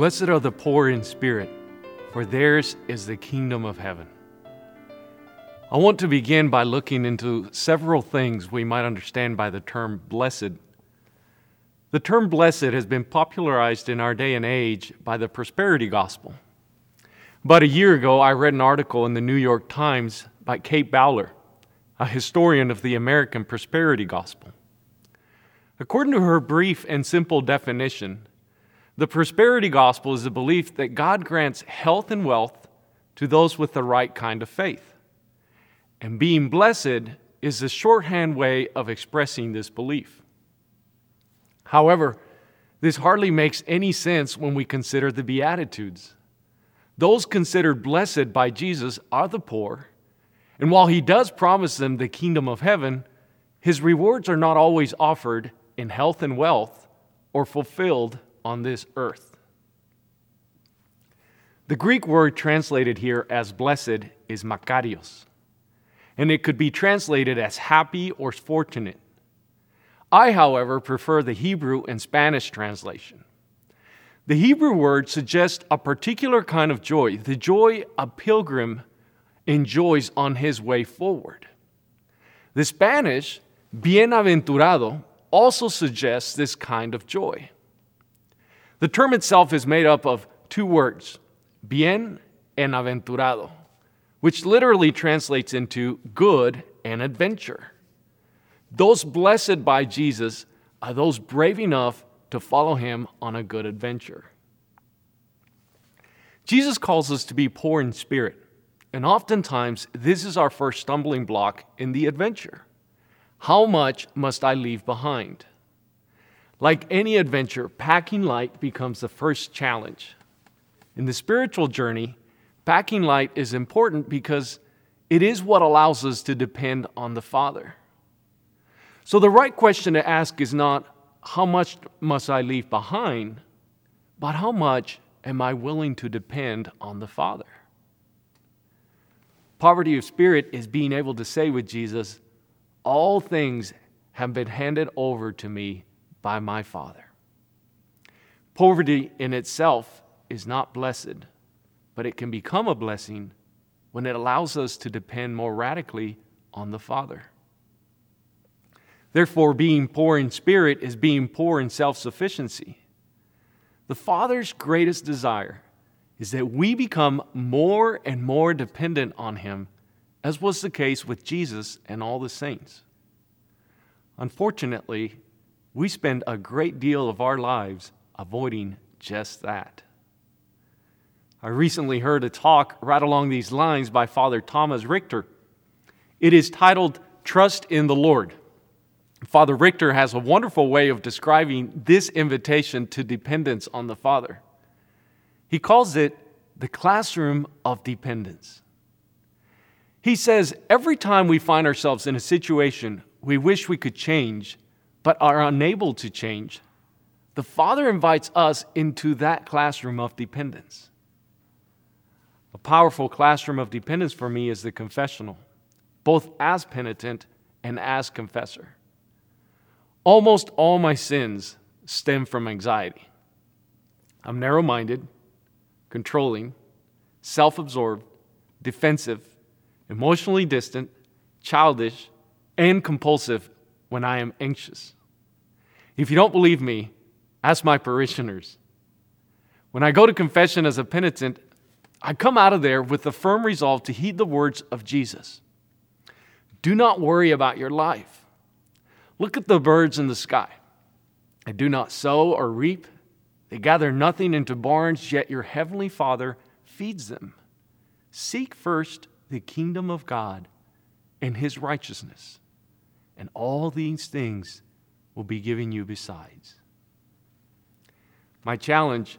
Blessed are the poor in spirit, for theirs is the kingdom of heaven. I want to begin by looking into several things we might understand by the term blessed. The term blessed has been popularized in our day and age by the prosperity gospel. About a year ago, I read an article in the New York Times by Kate Bowler, a historian of the American prosperity gospel. According to her brief and simple definition, the prosperity gospel is the belief that God grants health and wealth to those with the right kind of faith. And being blessed is the shorthand way of expressing this belief. However, this hardly makes any sense when we consider the Beatitudes. Those considered blessed by Jesus are the poor, and while he does promise them the kingdom of heaven, his rewards are not always offered in health and wealth or fulfilled on this earth. The Greek word translated here as blessed is makarios, and it could be translated as happy or fortunate. I, however, prefer the Hebrew and Spanish translation. The Hebrew word suggests a particular kind of joy, the joy a pilgrim enjoys on his way forward. The Spanish, bienaventurado, also suggests this kind of joy. The term itself is made up of two words, bien and aventurado, which literally translates into good and adventure. Those blessed by Jesus are those brave enough to follow him on a good adventure. Jesus calls us to be poor in spirit, and oftentimes this is our first stumbling block in the adventure. How much must I leave behind? Like any adventure, packing light becomes the first challenge. In the spiritual journey, packing light is important because it is what allows us to depend on the Father. So the right question to ask is not, how much must I leave behind, but how much am I willing to depend on the Father? Poverty of spirit is being able to say with Jesus, All things have been handed over to me by my Father. Poverty in itself is not blessed, but it can become a blessing when it allows us to depend more radically on the Father. Therefore, being poor in spirit is being poor in self sufficiency. The Father's greatest desire is that we become more and more dependent on Him, as was the case with Jesus and all the saints. Unfortunately, we spend a great deal of our lives avoiding just that. I recently heard a talk right along these lines by Father Thomas Richter. It is titled Trust in the Lord. Father Richter has a wonderful way of describing this invitation to dependence on the Father. He calls it the classroom of dependence. He says every time we find ourselves in a situation we wish we could change, but are unable to change, the Father invites us into that classroom of dependence. A powerful classroom of dependence for me is the confessional, both as penitent and as confessor. Almost all my sins stem from anxiety. I'm narrow minded, controlling, self absorbed, defensive, emotionally distant, childish, and compulsive when I am anxious. If you don't believe me, ask my parishioners. When I go to confession as a penitent, I come out of there with the firm resolve to heed the words of Jesus. Do not worry about your life. Look at the birds in the sky. They do not sow or reap, they gather nothing into barns, yet your heavenly Father feeds them. Seek first the kingdom of God and his righteousness and all these things will be given you besides. My challenge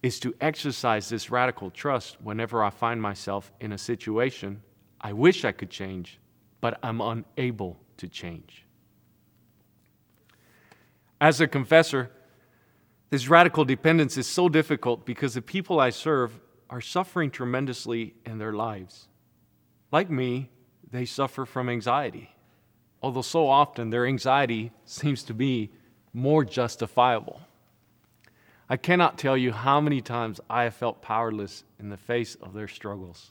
is to exercise this radical trust whenever I find myself in a situation I wish I could change, but I'm unable to change. As a confessor, this radical dependence is so difficult because the people I serve are suffering tremendously in their lives. Like me, they suffer from anxiety although so often their anxiety seems to be more justifiable. I cannot tell you how many times I have felt powerless in the face of their struggles.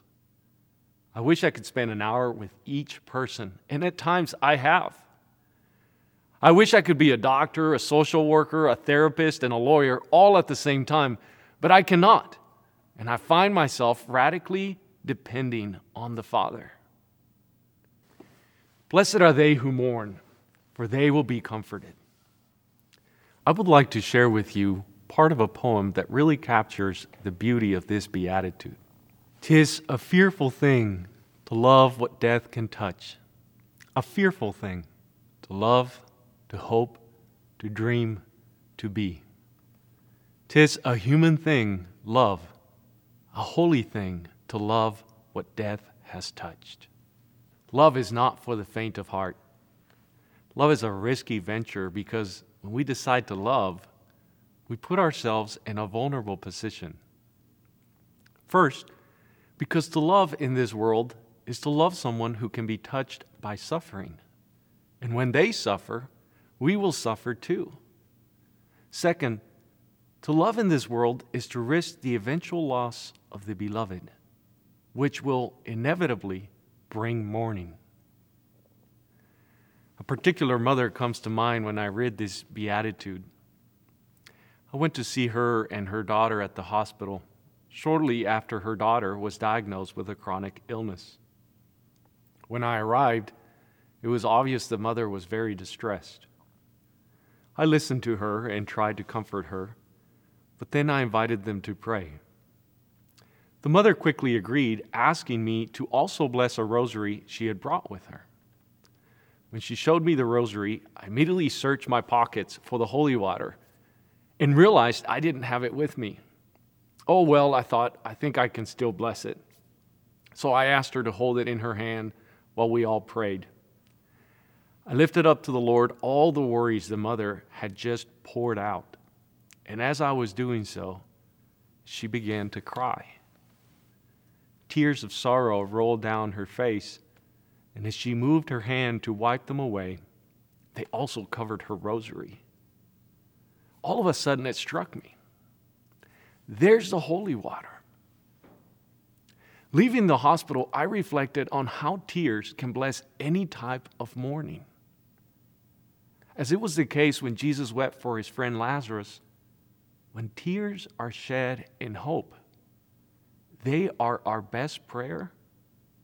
I wish I could spend an hour with each person, and at times I have. I wish I could be a doctor, a social worker, a therapist, and a lawyer all at the same time, but I cannot. And I find myself radically depending on the Father. Blessed are they who mourn, for they will be comforted. I would like to share with you part of a poem that really captures the beauty of this beatitude. Tis a fearful thing to love what death can touch, a fearful thing to love, to hope, to dream, to be. Tis a human thing, love, a holy thing to love what death has touched. Love is not for the faint of heart. Love is a risky venture because when we decide to love, we put ourselves in a vulnerable position. First, because to love in this world is to love someone who can be touched by suffering. And when they suffer, we will suffer too. Second, to love in this world is to risk the eventual loss of the beloved, which will inevitably bring mourning. A particular mother comes to mind when I read this beatitude. I went to see her and her daughter at the hospital shortly after her daughter was diagnosed with a chronic illness. When I arrived, it was obvious the mother was very distressed. I listened to her and tried to comfort her, but then I invited them to pray. The mother quickly agreed, asking me to also bless a rosary she had brought with her. When she showed me the rosary, I immediately searched my pockets for the holy water and realized I didn't have it with me. Oh, well, I thought, I think I can still bless it. So I asked her to hold it in her hand while we all prayed. I lifted up to the Lord all the worries the mother had just poured out. And as I was doing so, she began to cry. Tears of sorrow rolled down her face, and as she moved her hand to wipe them away, they also covered her rosary all of a sudden it struck me. There's the holy water. Leaving the hospital, I reflected on how tears can bless any type of mourning. As it was the case when Jesus wept for his friend Lazarus, when tears are shed in hope, they are our best prayer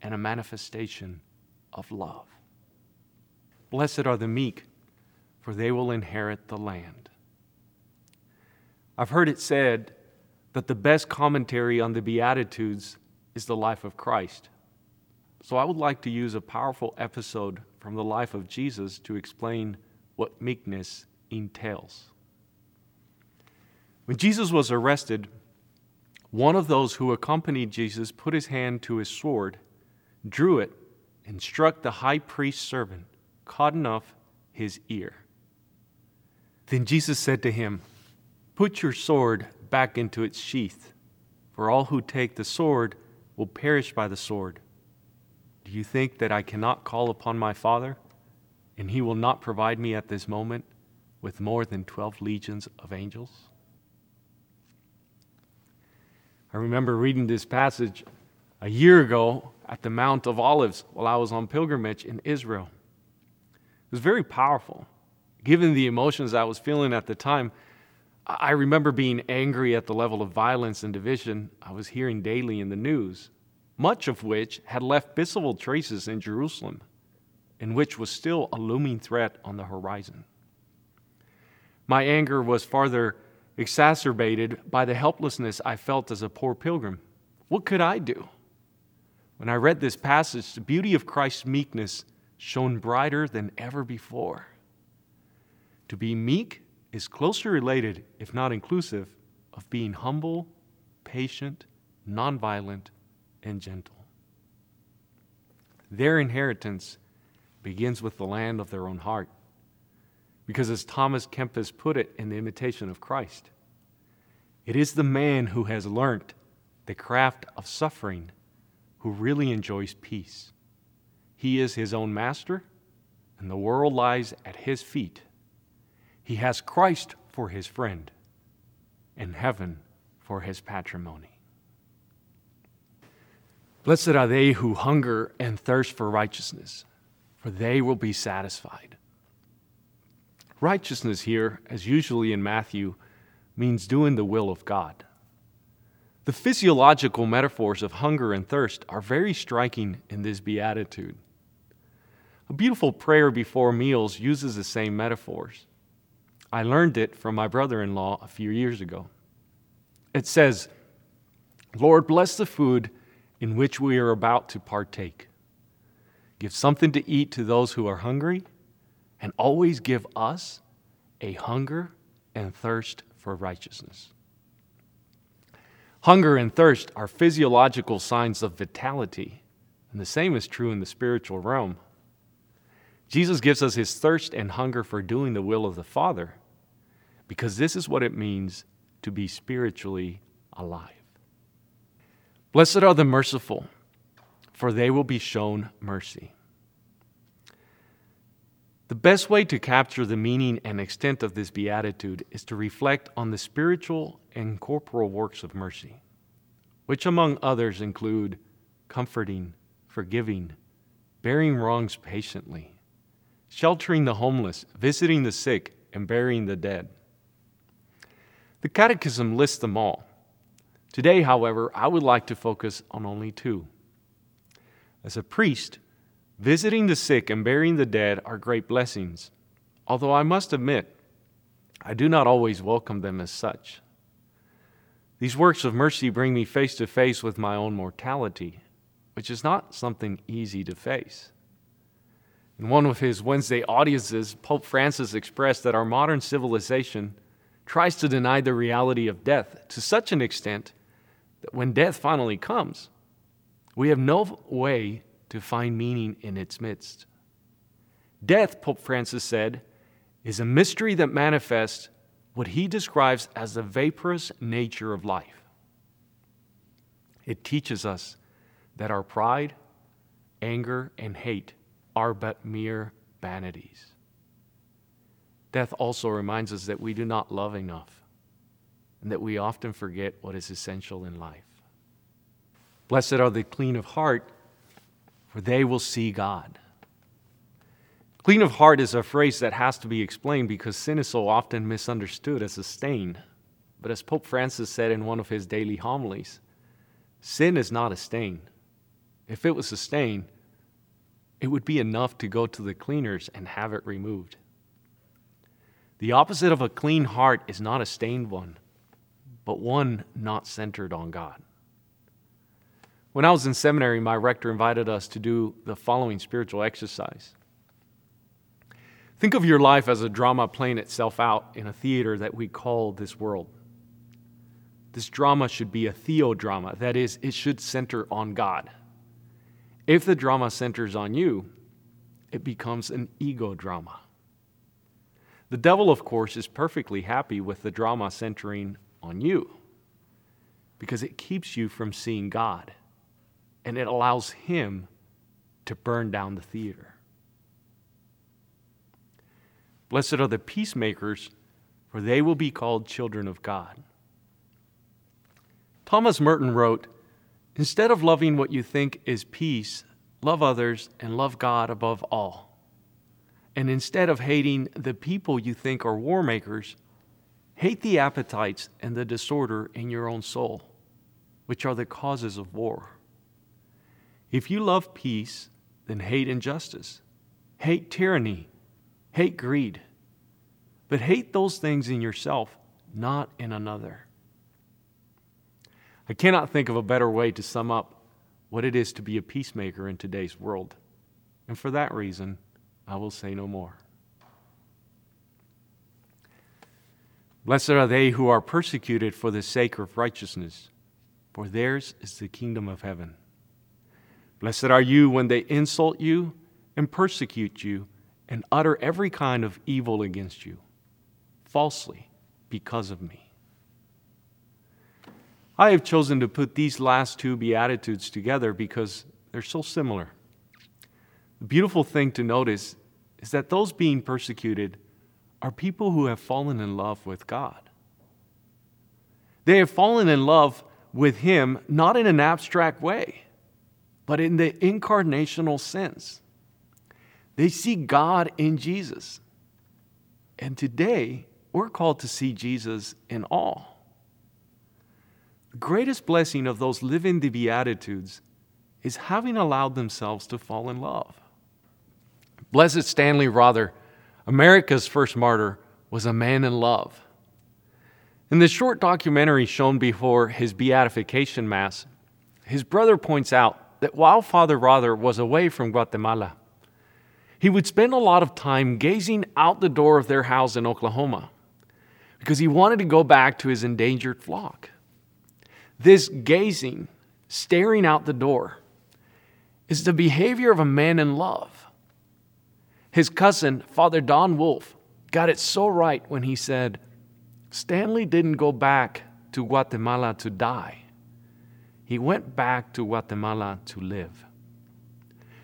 and a manifestation of love. Blessed are the meek, for they will inherit the land. I've heard it said that the best commentary on the Beatitudes is the life of Christ. So I would like to use a powerful episode from the life of Jesus to explain what meekness entails. When Jesus was arrested, one of those who accompanied Jesus put his hand to his sword, drew it, and struck the high priest's servant, cutting off his ear. Then Jesus said to him, Put your sword back into its sheath, for all who take the sword will perish by the sword. Do you think that I cannot call upon my Father, and he will not provide me at this moment with more than 12 legions of angels? I remember reading this passage a year ago at the Mount of Olives while I was on pilgrimage in Israel. It was very powerful. Given the emotions I was feeling at the time, I remember being angry at the level of violence and division I was hearing daily in the news, much of which had left visible traces in Jerusalem, and which was still a looming threat on the horizon. My anger was farther exacerbated by the helplessness I felt as a poor pilgrim. What could I do? When I read this passage, the beauty of Christ's meekness shone brighter than ever before. To be meek is closely related, if not inclusive, of being humble, patient, nonviolent, and gentle. Their inheritance begins with the land of their own heart. Because, as Thomas Kempis put it in the imitation of Christ, it is the man who has learnt the craft of suffering who really enjoys peace. He is his own master, and the world lies at his feet he has Christ for his friend, and heaven for his patrimony. Blessed are they who hunger and thirst for righteousness, for they will be satisfied. Righteousness here, as usually in Matthew, means doing the will of God. The physiological metaphors of hunger and thirst are very striking in this beatitude. A beautiful prayer before meals uses the same metaphors. I learned it from my brother in law a few years ago. It says, Lord, bless the food in which we are about to partake. Give something to eat to those who are hungry, and always give us a hunger and thirst for righteousness. Hunger and thirst are physiological signs of vitality, and the same is true in the spiritual realm. Jesus gives us his thirst and hunger for doing the will of the Father because this is what it means to be spiritually alive. Blessed are the merciful, for they will be shown mercy. The best way to capture the meaning and extent of this beatitude is to reflect on the spiritual and corporal works of mercy, which, among others, include comforting, forgiving, bearing wrongs patiently, sheltering the homeless, visiting the sick, and burying the dead. The Catechism lists them all. Today, however, I would like to focus on only two. As a priest, Visiting the sick and burying the dead are great blessings, although I must admit, I do not always welcome them as such. These works of mercy bring me face to face with my own mortality, which is not something easy to face. In one of his Wednesday audiences, Pope Francis expressed that our modern civilization tries to deny the reality of death to such an extent that when death finally comes, we have no way to find meaning in its midst. Death, Pope Francis said, is a mystery that manifests what he describes as the vaporous nature of life. It teaches us that our pride, anger, and hate are but mere vanities. Death also reminds us that we do not love enough and that we often forget what is essential in life. Blessed are the clean of heart for they will see God. Clean of heart is a phrase that has to be explained because sin is so often misunderstood as a stain. But as Pope Francis said in one of his daily homilies, sin is not a stain. If it was a stain, it would be enough to go to the cleaners and have it removed. The opposite of a clean heart is not a stained one, but one not centered on God. When I was in seminary, my rector invited us to do the following spiritual exercise. Think of your life as a drama playing itself out in a theater that we call this world. This drama should be a theodrama, that is, it should center on God. If the drama centers on you, it becomes an ego drama. The devil, of course, is perfectly happy with the drama centering on you because it keeps you from seeing God and it allows him to burn down the theater. Blessed are the peacemakers, for they will be called children of God. Thomas Merton wrote Instead of loving what you think is peace, love others and love God above all. And instead of hating the people you think are war makers, hate the appetites and the disorder in your own soul, which are the causes of war. If you love peace, then hate injustice, hate tyranny, hate greed. But hate those things in yourself, not in another. I cannot think of a better way to sum up what it is to be a peacemaker in today's world. And for that reason, I will say no more. Blessed are they who are persecuted for the sake of righteousness, for theirs is the kingdom of heaven. Blessed are you when they insult you and persecute you and utter every kind of evil against you, falsely, because of me. I have chosen to put these last two Beatitudes together because they're so similar. The beautiful thing to notice is that those being persecuted are people who have fallen in love with God. They have fallen in love with Him not in an abstract way, but in the incarnational sense. They see God in Jesus. And today, we're called to see Jesus in all. The greatest blessing of those living the Beatitudes is having allowed themselves to fall in love. Blessed Stanley Rother, America's first martyr, was a man in love. In the short documentary shown before his beatification mass, his brother points out that while Father Rother was away from Guatemala, he would spend a lot of time gazing out the door of their house in Oklahoma because he wanted to go back to his endangered flock. This gazing, staring out the door, is the behavior of a man in love. His cousin, Father Don Wolf, got it so right when he said, Stanley didn't go back to Guatemala to die. He went back to Guatemala to live.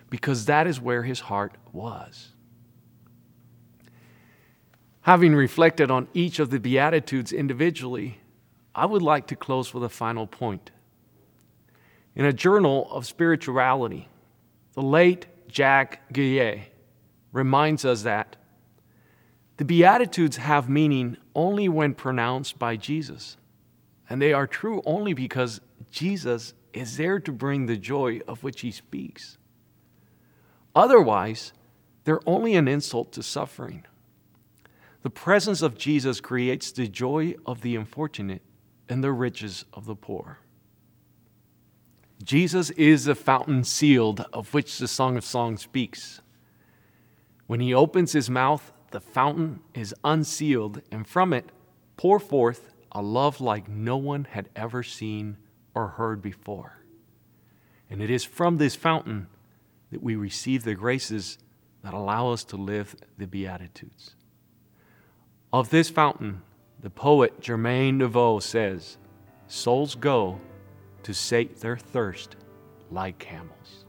Because that is where his heart was. Having reflected on each of the Beatitudes individually, I would like to close with a final point. In a journal of spirituality, the late Jacques Guillet reminds us that the Beatitudes have meaning only when pronounced by Jesus, and they are true only because Jesus is there to bring the joy of which he speaks. Otherwise, they're only an insult to suffering. The presence of Jesus creates the joy of the unfortunate and the riches of the poor. Jesus is the fountain sealed of which the Song of Songs speaks. When he opens his mouth, the fountain is unsealed, and from it pour forth a love like no one had ever seen or heard before. And it is from this fountain that we receive the graces that allow us to live the Beatitudes. Of this fountain, the poet Germain Nouveau says, Souls go to sate their thirst like camels.